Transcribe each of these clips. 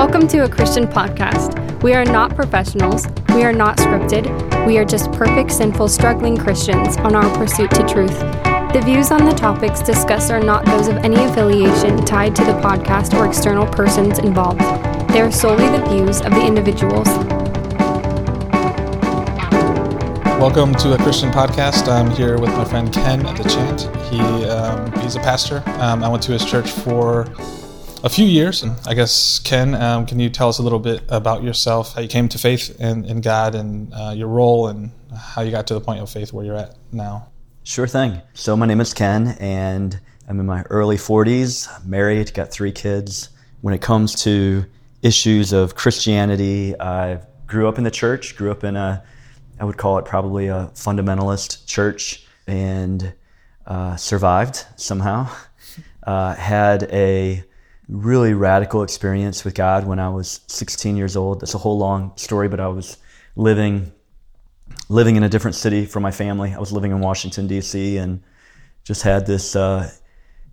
Welcome to a Christian podcast. We are not professionals, we are not scripted, we are just perfect, sinful, struggling Christians on our pursuit to truth. The views on the topics discussed are not those of any affiliation tied to the podcast or external persons involved. They are solely the views of the individuals. Welcome to a Christian podcast. I'm here with my friend Ken at DeChant. He um, he's a pastor. Um, I went to his church for a few years, and I guess Ken, um, can you tell us a little bit about yourself, how you came to faith in, in God, and uh, your role, and how you got to the point of faith where you're at now? Sure thing. So my name is Ken, and I'm in my early 40s, married, got three kids. When it comes to issues of Christianity, I grew up in the church, grew up in a, I would call it probably a fundamentalist church, and uh, survived somehow. Uh, had a really radical experience with God when I was 16 years old. That's a whole long story, but I was living living in a different city from my family. I was living in Washington D.C. and just had this uh,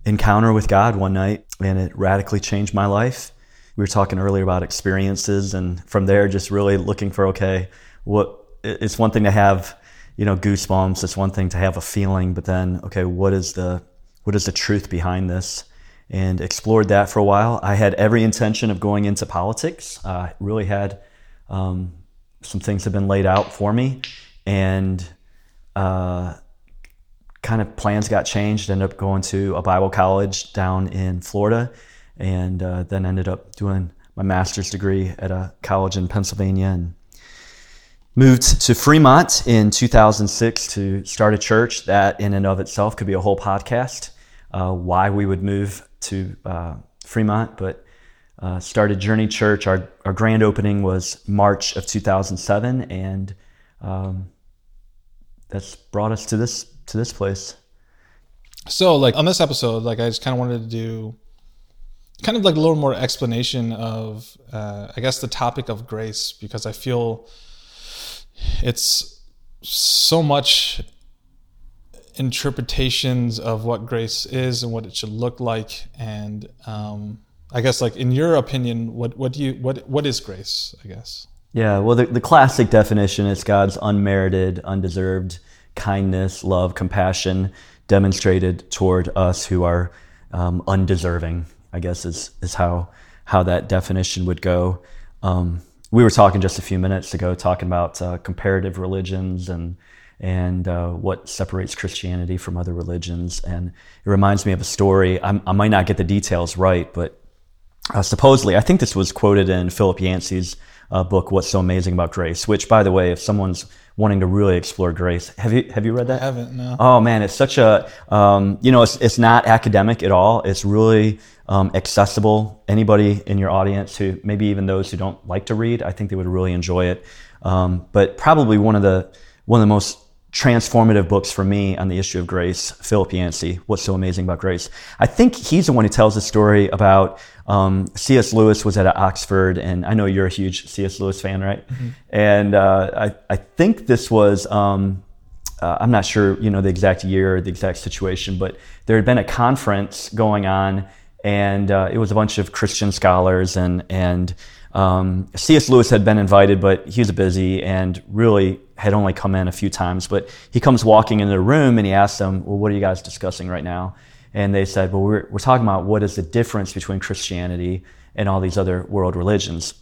encounter with God one night, and it radically changed my life. We were talking earlier about experiences, and from there, just really looking for okay, what it's one thing to have you know goosebumps. It's one thing to have a feeling, but then okay, what is the what is the truth behind this? And explored that for a while. I had every intention of going into politics. Uh, really had um, some things have been laid out for me, and uh, kind of plans got changed. Ended up going to a Bible college down in Florida, and uh, then ended up doing my master's degree at a college in Pennsylvania and moved to Fremont in 2006 to start a church that in and of itself could be a whole podcast uh, why we would move to uh, Fremont, but uh, started Journey Church. Our, our grand opening was March of 2007, and um, that's brought us to this to this place. So, like on this episode, like I just kind of wanted to do kind of like a little more explanation of, uh, I guess, the topic of grace because I feel it's so much interpretations of what grace is and what it should look like. And um, i guess like in your opinion what what do you what what is grace i guess? Yeah well the, the classic definition is god's unmerited undeserved kindness love compassion demonstrated toward us who are um, undeserving i guess is is how how that definition would go. Um, we were talking just a few minutes ago talking about uh, comparative religions and and uh, what separates Christianity from other religions. And it reminds me of a story. I'm, i might not get the details right, but uh, supposedly, I think this was quoted in Philip Yancey's uh, book, "What's So Amazing About Grace." Which, by the way, if someone's wanting to really explore grace, have you have you read that? I haven't. No. Oh man, it's such a um, you know, it's it's not academic at all. It's really um, accessible. Anybody in your audience who maybe even those who don't like to read, I think they would really enjoy it. Um, but probably one of the one of the most transformative books for me on the issue of grace, Philip Yancey, What's So Amazing About Grace. I think he's the one who tells the story about um, C.S. Lewis was at Oxford, and I know you're a huge C.S. Lewis fan, right? Mm-hmm. And uh, I, I think this was, um, uh, I'm not sure, you know, the exact year or the exact situation, but there had been a conference going on, and uh, it was a bunch of Christian scholars and, and um, C.S. Lewis had been invited, but he was busy and really had only come in a few times. But he comes walking into the room and he asks them, Well, what are you guys discussing right now? And they said, Well, we're, we're talking about what is the difference between Christianity and all these other world religions.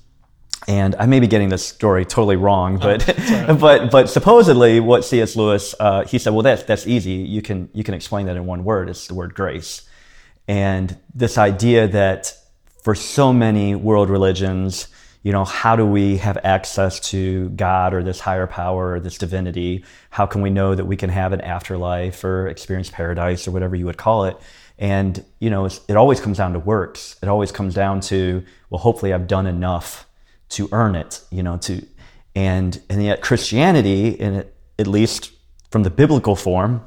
And I may be getting this story totally wrong, oh, but oh, but but supposedly what C.S. Lewis uh, he said, well that's that's easy. You can you can explain that in one word. It's the word grace. And this idea that for so many world religions, you know, how do we have access to God or this higher power or this divinity? How can we know that we can have an afterlife or experience paradise or whatever you would call it? And, you know, it always comes down to works. It always comes down to, well, hopefully I've done enough to earn it, you know, to, and, and yet Christianity, in it, at least from the biblical form,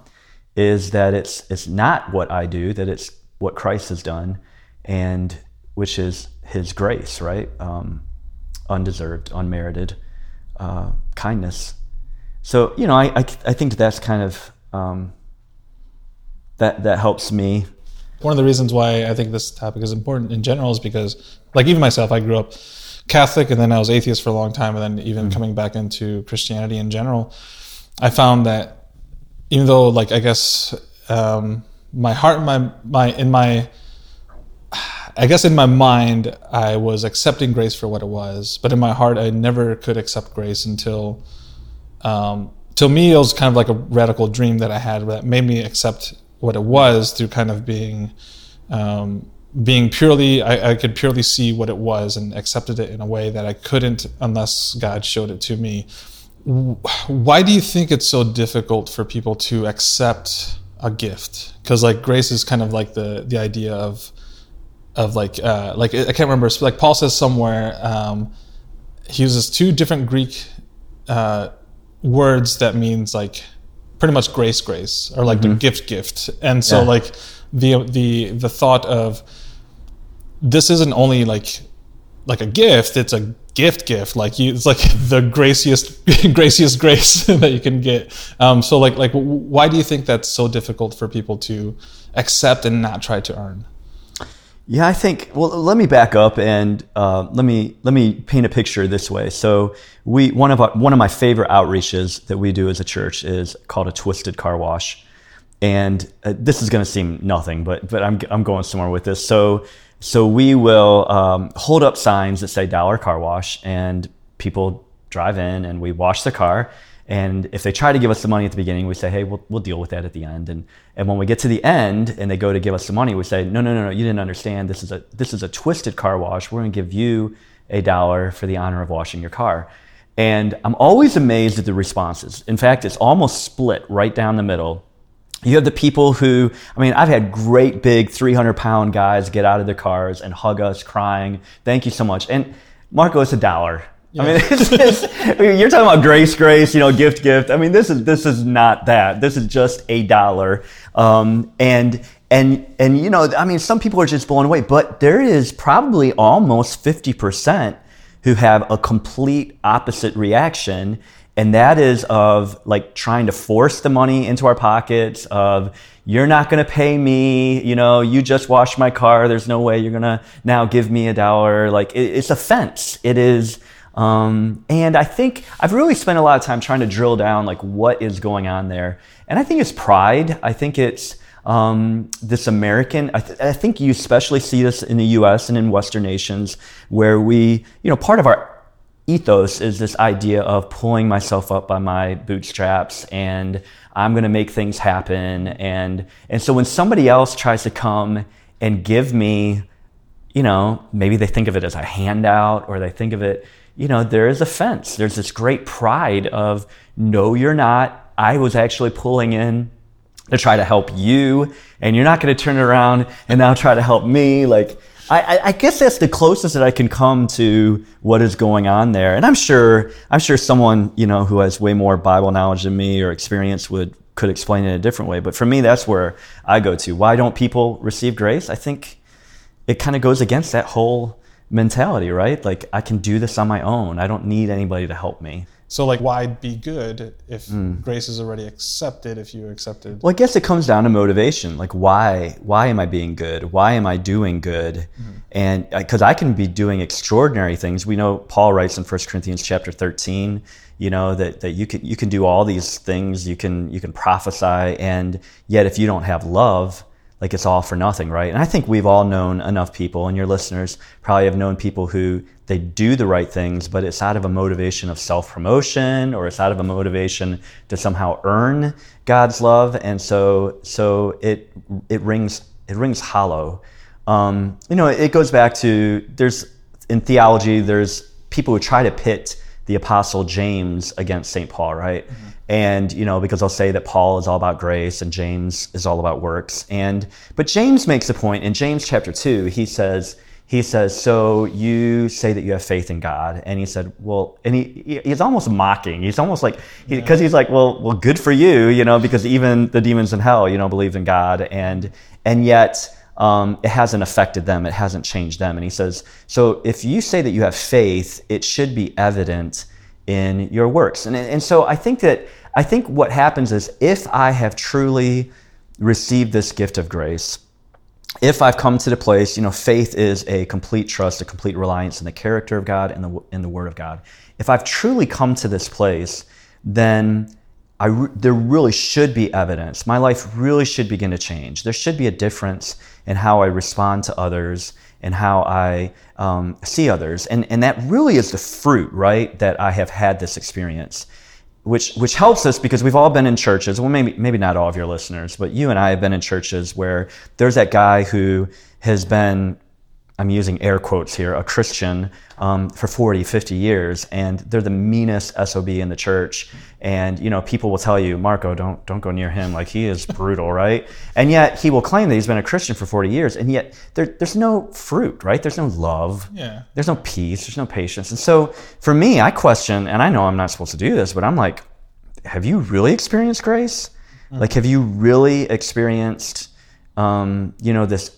is that it's, it's not what I do, that it's what Christ has done. And which is His grace, right? Um, undeserved, unmerited uh, kindness. So you know, I, I, I think that's kind of um, that that helps me One of the reasons why I think this topic is important in general is because, like, even myself, I grew up Catholic and then I was atheist for a long time, and then even mm-hmm. coming back into Christianity in general, I found that even though, like, I guess um, my heart, my my in my I guess in my mind, I was accepting grace for what it was, but in my heart, I never could accept grace until, um, till me, it was kind of like a radical dream that I had that made me accept what it was through kind of being, um, being purely, I, I, could purely see what it was and accepted it in a way that I couldn't unless God showed it to me. Why do you think it's so difficult for people to accept a gift? Because like grace is kind of like the the idea of of like uh, like I can't remember. Like Paul says somewhere, um, he uses two different Greek uh, words that means like pretty much grace, grace, or like mm-hmm. the gift, gift. And so yeah. like the the the thought of this isn't only like like a gift; it's a gift, gift. Like you, it's like the graciest graciest grace that you can get. Um, so like like why do you think that's so difficult for people to accept and not try to earn? Yeah, I think. Well, let me back up and uh, let me let me paint a picture this way. So, we one of our, one of my favorite outreaches that we do as a church is called a twisted car wash, and uh, this is going to seem nothing, but but I'm I'm going somewhere with this. So so we will um, hold up signs that say dollar car wash, and people drive in and we wash the car and if they try to give us the money at the beginning, we say, hey, we'll, we'll deal with that at the end. And, and when we get to the end and they go to give us the money, we say, no, no, no, no, you didn't understand. This is a, this is a twisted car wash. We're going to give you a dollar for the honor of washing your car. And I'm always amazed at the responses. In fact, it's almost split right down the middle. You have the people who, I mean, I've had great big 300 pound guys get out of their cars and hug us crying. Thank you so much. And Marco, it's a dollar. Yeah. I mean, just, you're talking about grace, grace, you know, gift, gift. I mean, this is this is not that. This is just a dollar, um, and and and you know, I mean, some people are just blown away, but there is probably almost fifty percent who have a complete opposite reaction, and that is of like trying to force the money into our pockets. Of you're not going to pay me, you know, you just washed my car. There's no way you're going to now give me a dollar. Like it, it's offense. It is um, and I think I've really spent a lot of time trying to drill down like what is going on there. And I think it's pride. I think it's um, this American. I, th- I, think you especially see this in the U.S. and in Western nations where we, you know, part of our ethos is this idea of pulling myself up by my bootstraps and I'm going to make things happen. And and so when somebody else tries to come and give me, you know, maybe they think of it as a handout or they think of it you know, there is offense. There's this great pride of, no, you're not. I was actually pulling in to try to help you, and you're not going to turn around and now try to help me. Like, I, I, guess that's the closest that I can come to what is going on there. And I'm sure, I'm sure someone, you know, who has way more Bible knowledge than me or experience would, could explain it a different way. But for me, that's where I go to. Why don't people receive grace? I think it kind of goes against that whole mentality, right? Like I can do this on my own. I don't need anybody to help me. So like why be good if mm. grace is already accepted if you accepted? Well, I guess it comes down to motivation. Like why why am I being good? Why am I doing good? Mm-hmm. And because uh, I can be doing extraordinary things. We know Paul writes in 1 Corinthians chapter 13, you know that, that you can you can do all these things. You can you can prophesy and yet if you don't have love, like it's all for nothing, right? And I think we've all known enough people, and your listeners probably have known people who they do the right things, but it's out of a motivation of self promotion or it's out of a motivation to somehow earn God's love, and so so it it rings it rings hollow. Um, you know, it goes back to there's in theology there's people who try to pit the apostle James against St. Paul, right? Mm-hmm and you know because i'll say that paul is all about grace and james is all about works. And but james makes a point in james chapter 2 he says he says so you say that you have faith in god. And he said well and he he's almost mocking. He's almost like because he, he's like well well good for you you know because even the demons in hell you know believe in god. And and yet um, it hasn't affected them. It hasn't changed them. And he says so if you say that you have faith it should be evident in your works and, and so i think that I think what happens is if I have truly received this gift of grace, if I've come to the place, you know, faith is a complete trust, a complete reliance in the character of God and the in the Word of God. If I've truly come to this place, then I re- there really should be evidence. My life really should begin to change. There should be a difference in how I respond to others and how I um, see others, and and that really is the fruit, right? That I have had this experience which which helps us because we've all been in churches. Well, maybe maybe not all of your listeners, but you and I have been in churches where there's that guy who has been I'm using air quotes here, a Christian um, for 40, 50 years, and they're the meanest SOB in the church. And you know, people will tell you, Marco, don't don't go near him, like he is brutal, right? And yet he will claim that he's been a Christian for 40 years, and yet there, there's no fruit, right? There's no love, Yeah. there's no peace, there's no patience. And so for me, I question, and I know I'm not supposed to do this, but I'm like, have you really experienced grace? Like, have you really experienced, um, you know, this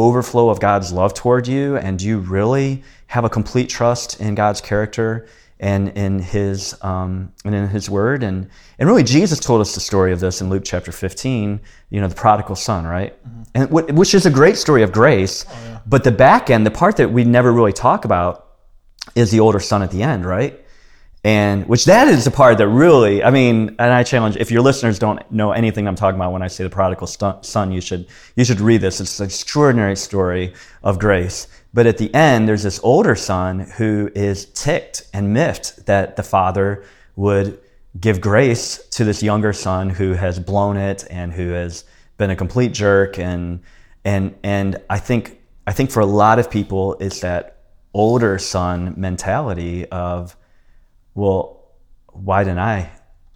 overflow of God's love toward you? And do you really have a complete trust in God's character and in His um, and in His Word? And and really, Jesus told us the story of this in Luke chapter 15. You know, the prodigal son, right? And wh- which is a great story of grace. But the back end, the part that we never really talk about, is the older son at the end, right? And which that is the part that really, I mean, and I challenge if your listeners don't know anything I'm talking about when I say the prodigal son, you should you should read this. It's an extraordinary story of grace. But at the end, there's this older son who is ticked and miffed that the father would give grace to this younger son who has blown it and who has been a complete jerk and and and I think I think for a lot of people it's that older son mentality of well, why didn't I?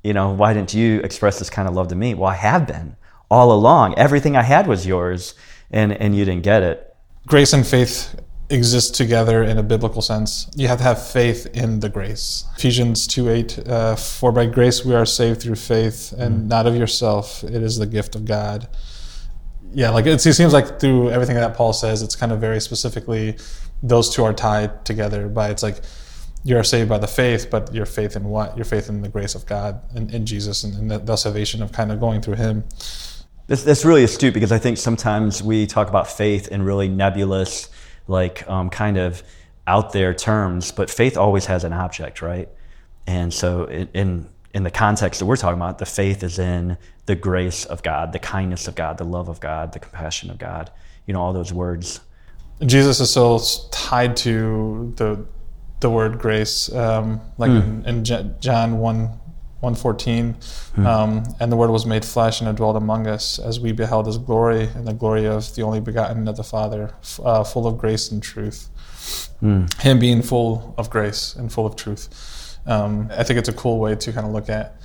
You know, why didn't you express this kind of love to me? Well, I have been all along. Everything I had was yours, and, and you didn't get it. Grace and faith exist together in a biblical sense. You have to have faith in the grace. Ephesians 2 8, uh, for by grace we are saved through faith, and not of yourself. It is the gift of God. Yeah, like it seems like through everything that Paul says, it's kind of very specifically those two are tied together by it's like you're saved by the faith, but your faith in what? Your faith in the grace of God and in Jesus and, and the, the salvation of kind of going through Him. That's, that's really astute because I think sometimes we talk about faith in really nebulous, like um, kind of out there terms, but faith always has an object, right? And so, in, in in the context that we're talking about, the faith is in the grace of God, the kindness of God, the love of God, the compassion of God. You know, all those words. Jesus is so tied to the the word grace, um, like in, in J- John 1, 114. Um, and the word was made flesh and it dwelt among us as we beheld his glory and the glory of the only begotten of the Father, f- uh, full of grace and truth. Him being full of grace and full of truth. Um, I think it's a cool way to kind of look at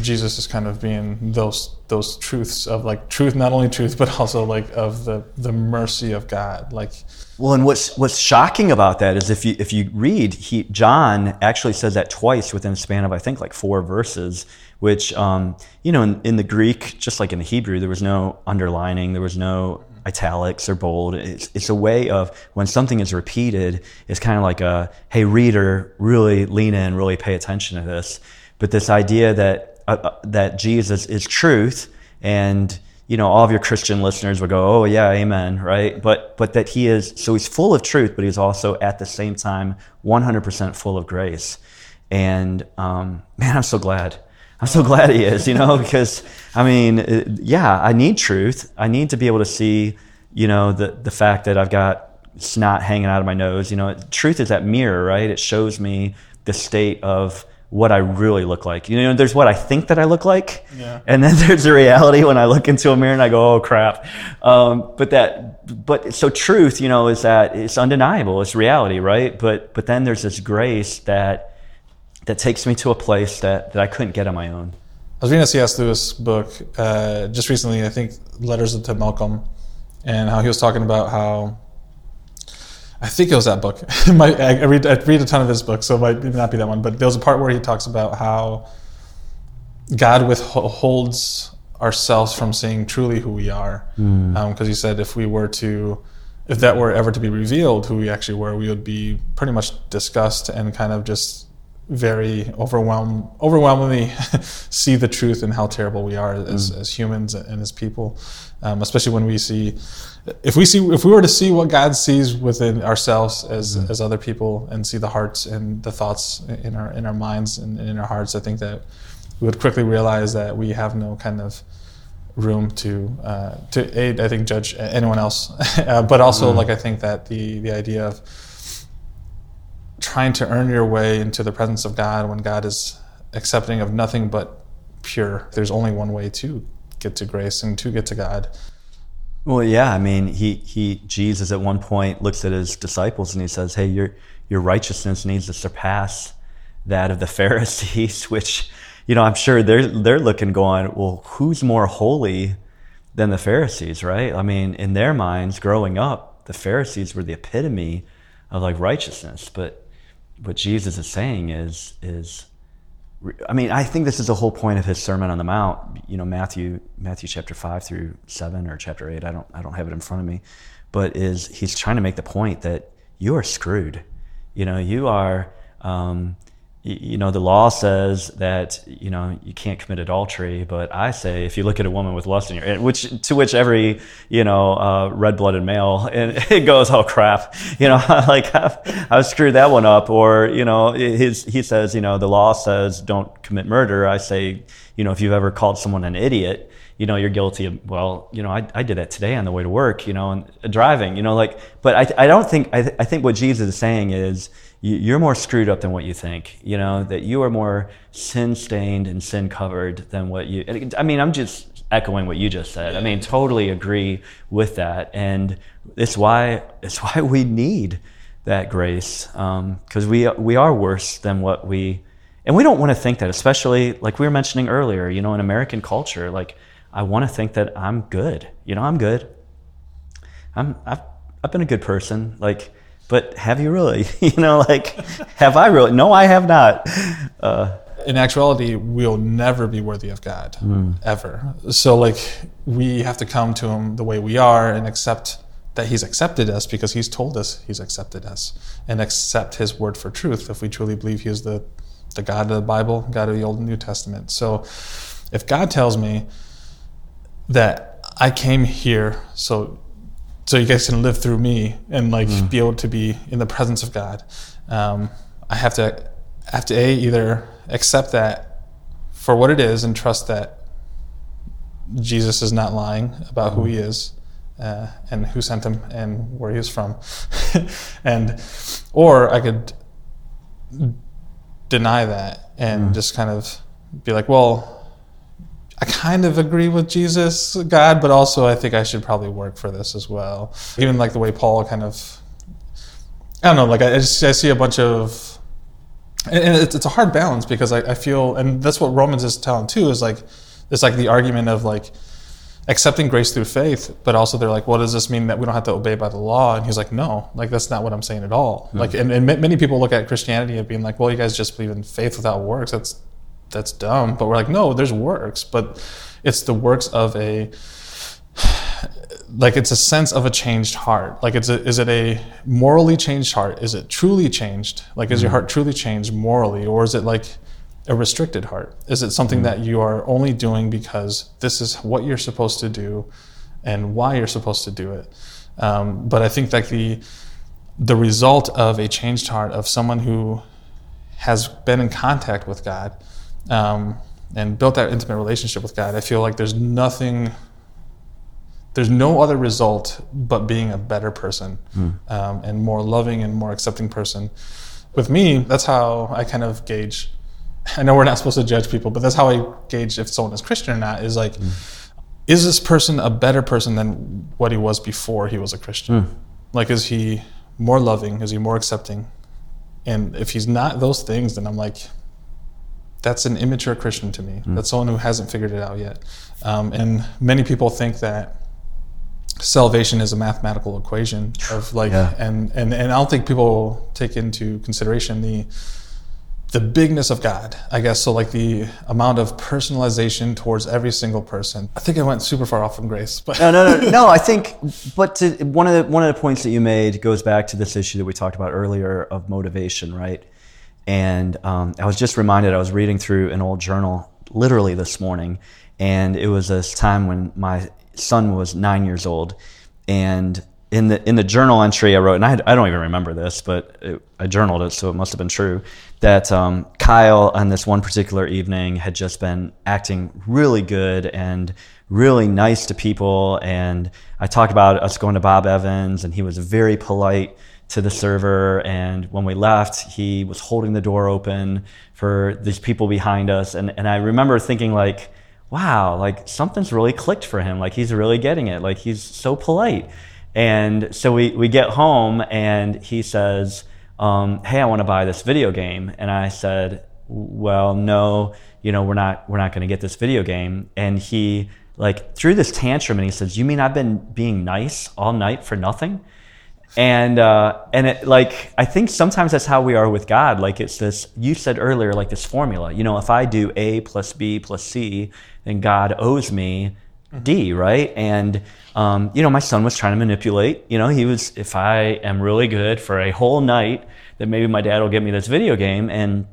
Jesus is kind of being those those truths of like truth, not only truth, but also like of the the mercy of God. Like Well, and what's what's shocking about that is if you if you read, he John actually says that twice within a span of I think like four verses, which um, you know in, in the Greek, just like in the Hebrew, there was no underlining, there was no italics or bold. It's, it's a way of when something is repeated, it's kind of like a hey reader, really lean in, really pay attention to this. But this idea that uh, uh, that Jesus is truth and you know all of your christian listeners would go oh yeah amen right? But but that he is so he's full of truth but he's also at the same time 100% full of grace. And um, man i'm so glad. I'm so glad he is you know because i mean uh, yeah i need truth. I need to be able to see you know the the fact that i've got snot hanging out of my nose. You know truth is that mirror right? It shows me the state of what I really look like. You know, there's what I think that I look like, Yeah. and then there's the reality when I look into a mirror and I go, "Oh crap!" Um, but that, but so truth, you know, is that it's undeniable. It's reality, right? But but then there's this grace that that takes me to a place that that I couldn't get on my own. I was reading a C.S. Lewis book uh, just recently, I think Letters to Malcolm, and how he was talking about how I think it was that book. My, I, read I read a ton of his books, so it might not be that one. But there was a part where he talks about how God withholds ourselves from seeing truly who we are, because he said if we were to, if that were ever to be revealed, who we actually were, we would be pretty much discussed and kind of just very overwhelm, overwhelmingly see the truth and how terrible we are as, mm. as humans and as people, um, especially when we see, if we see, if we were to see what God sees within ourselves as, mm. as other people and see the hearts and the thoughts in our, in our minds and, in our hearts, I think that we would quickly realize that we have no kind of room to uh, to aid, I think, judge anyone else, uh, but also mm. like I think that the the idea of trying to earn your way into the presence of God when God is accepting of nothing but pure. There's only one way to get to grace and to get to God. Well, yeah, I mean, he he Jesus at one point looks at his disciples and he says, "Hey, your your righteousness needs to surpass that of the Pharisees," which you know, I'm sure they're they're looking going, "Well, who's more holy than the Pharisees?" Right? I mean, in their minds, growing up, the Pharisees were the epitome of like righteousness, but what Jesus is saying is is I mean, I think this is the whole point of his Sermon on the Mount. You know, Matthew Matthew chapter five through seven or chapter eight. I don't I don't have it in front of me, but is he's trying to make the point that you are screwed. You know, you are um, you know, the law says that you know you can't commit adultery, but I say if you look at a woman with lust in your, which to which every you know uh, red-blooded male, and it goes, oh crap, you know, like I've, I've, screwed that one up, or you know, his he says, you know, the law says don't commit murder. I say, you know, if you've ever called someone an idiot, you know, you're guilty of, well, you know, I, I did that today on the way to work, you know, and driving, you know, like, but I, I don't think, I, th- I think what Jesus is saying is, you're more screwed up than what you think. You know that you are more sin stained and sin covered than what you. I mean, I'm just echoing what you just said. I mean, totally agree with that, and it's why it's why we need that grace because um, we we are worse than what we, and we don't want to think that. Especially like we were mentioning earlier, you know, in American culture, like I want to think that I'm good. You know, I'm good. I'm I've I've been a good person. Like but have you really? you know, like, have I really? No, I have not. Uh, in actuality, we'll never be worthy of God, mm. ever. So, like, we have to come to Him the way we are and accept that He's accepted us because He's told us He's accepted us, and accept His word for truth if we truly believe He is the, the God of the Bible, God of the Old and New Testament. So, if God tells me that I came here so so you guys can live through me and like mm. be able to be in the presence of God. Um, I have to I have to a either accept that for what it is and trust that Jesus is not lying about mm. who he is uh, and who sent him and where he is from, and or I could deny that and mm. just kind of be like, well, I kind of agree with Jesus, God, but also I think I should probably work for this as well. Even like the way Paul kind of, I don't know, like I, just I see a bunch of, and it's, it's a hard balance because I, I feel, and that's what Romans is telling too, is like, it's like the argument of like accepting grace through faith, but also they're like, what does this mean that we don't have to obey by the law? And he's like, no, like that's not what I'm saying at all. Mm-hmm. Like, and, and many people look at Christianity and being like, well, you guys just believe in faith without works. That's that's dumb. But we're like, no, there's works, but it's the works of a like it's a sense of a changed heart. Like it's a, is it a morally changed heart? Is it truly changed? Like is your heart truly changed morally, or is it like a restricted heart? Is it something that you are only doing because this is what you're supposed to do and why you're supposed to do it? Um, but I think that the the result of a changed heart of someone who has been in contact with God um, and built that intimate relationship with God, I feel like there's nothing, there's no other result but being a better person mm. um, and more loving and more accepting person. With me, that's how I kind of gauge. I know we're not supposed to judge people, but that's how I gauge if someone is Christian or not. Is like, mm. is this person a better person than what he was before he was a Christian? Mm. Like, is he more loving? Is he more accepting? And if he's not those things, then I'm like, that's an immature Christian to me. Mm. That's someone who hasn't figured it out yet. Um, and many people think that salvation is a mathematical equation of like, yeah. and, and, and I don't think people take into consideration the, the bigness of God, I guess. So like the amount of personalization towards every single person. I think I went super far off from grace, but no, no, no, no. I think, but to, one of the one of the points that you made goes back to this issue that we talked about earlier of motivation, right? And um, I was just reminded, I was reading through an old journal literally this morning, and it was this time when my son was nine years old. And in the in the journal entry I wrote, and I, I don't even remember this, but it, I journaled it, so it must have been true. That um, Kyle on this one particular evening had just been acting really good and really nice to people, and I talked about us going to Bob Evans, and he was very polite to the server. And when we left, he was holding the door open for these people behind us, and and I remember thinking like. Wow, like something's really clicked for him. Like he's really getting it. Like he's so polite. And so we, we get home and he says, um, Hey, I want to buy this video game. And I said, Well, no, you know, we're not, we're not going to get this video game. And he like threw this tantrum and he says, You mean I've been being nice all night for nothing? And, uh, and it like, I think sometimes that's how we are with God. Like it's this, you said earlier, like this formula, you know, if I do A plus B plus C, then God owes me D, right? And um, you know, my son was trying to manipulate. You know, he was, if I am really good for a whole night, then maybe my dad will get me this video game. And,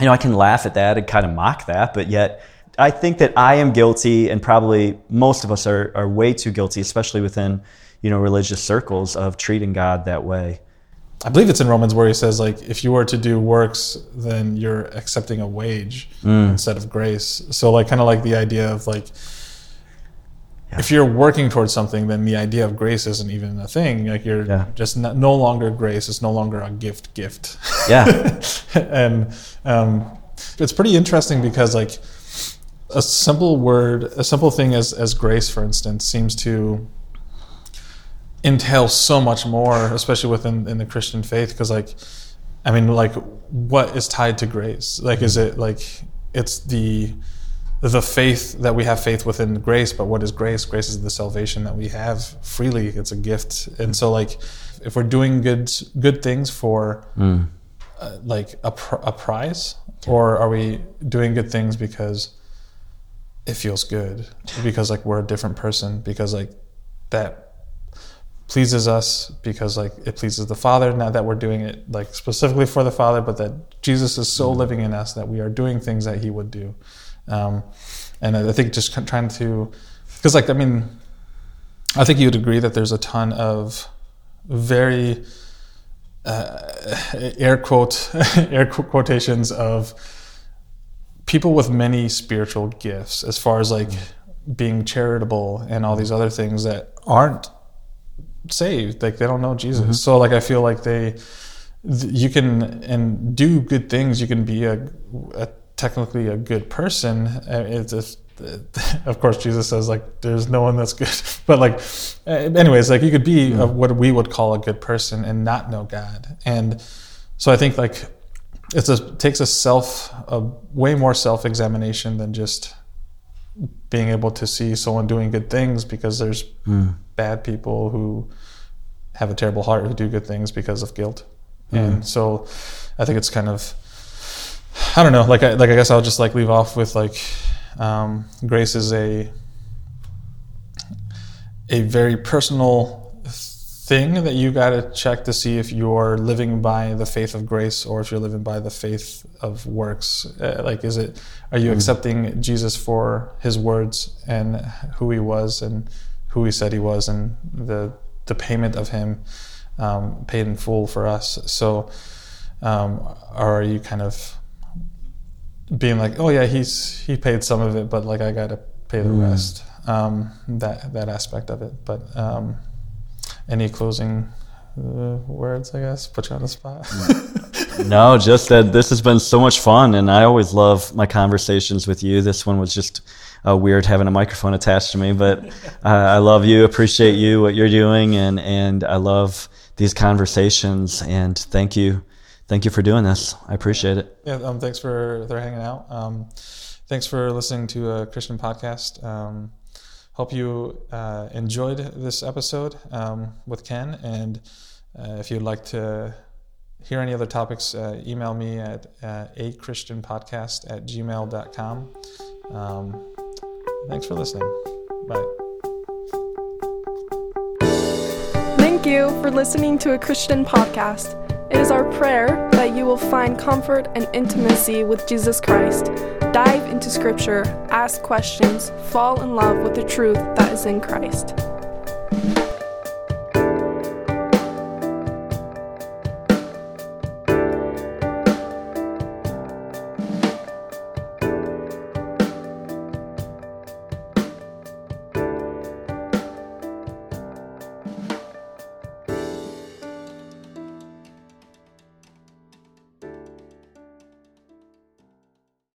you know, I can laugh at that and kind of mock that, but yet I think that I am guilty, and probably most of us are, are way too guilty, especially within, you know, religious circles of treating God that way. I believe it's in Romans where he says like if you were to do works, then you're accepting a wage mm. instead of grace. So like kind of like the idea of like yeah. if you're working towards something, then the idea of grace isn't even a thing. Like you're yeah. just not, no longer grace. It's no longer a gift. Gift. Yeah. and um, it's pretty interesting because like a simple word, a simple thing as as grace, for instance, seems to entail so much more, especially within in the Christian faith. Because like, I mean, like, what is tied to grace? Like, is it like it's the the faith that we have faith within grace but what is grace grace is the salvation that we have freely it's a gift and so like if we're doing good good things for mm. uh, like a, pr- a prize or are we doing good things because it feels good because like we're a different person because like that pleases us because like it pleases the father not that we're doing it like specifically for the father but that jesus is so mm. living in us that we are doing things that he would do um, and I think just trying to, because like I mean, I think you'd agree that there's a ton of very uh, air quote air quotations of people with many spiritual gifts as far as like being charitable and all these other things that aren't saved like they don't know jesus mm-hmm. so like i feel like they you can and do good things you can be a, a technically a good person. Uh, it's of course, Jesus says like there's no one that's good, but like, uh, anyways, like you could be a, what we would call a good person and not know God, and so I think like it's a takes a self a way more self examination than just being able to see someone doing good things because there's mm. bad people who have a terrible heart who do good things because of guilt, mm. and so I think it's kind of I don't know. Like I like I guess I'll just like leave off with like um, grace is a a very personal thing that you got to check to see if you're living by the faith of grace or if you're living by the faith of works. Uh, like, is it are you mm accepting Jesus for His words and who He was and who He said He was and the the payment of Him um, paid in full for us? So, um, are you kind of being like, oh yeah, he's he paid some of it, but like I got to pay the mm. rest. Um, that that aspect of it. But um, any closing uh, words, I guess, put you on the spot. no, just that this has been so much fun, and I always love my conversations with you. This one was just uh, weird having a microphone attached to me, but uh, I love you, appreciate you, what you're doing, and and I love these conversations. And thank you thank you for doing this. I appreciate it. Yeah, um, thanks for for hanging out. Um, thanks for listening to a Christian podcast. Um, hope you uh, enjoyed this episode um, with Ken. And uh, if you'd like to hear any other topics, uh, email me at uh, a at gmail.com. Um, thanks for listening. Bye. Thank you for listening to a Christian podcast. It is our prayer that you will find comfort and intimacy with Jesus Christ, dive into Scripture, ask questions, fall in love with the truth that is in Christ.